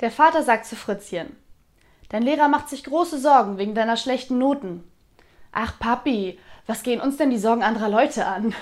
Der Vater sagt zu Fritzchen: Dein Lehrer macht sich große Sorgen wegen deiner schlechten Noten. Ach, Papi, was gehen uns denn die Sorgen anderer Leute an?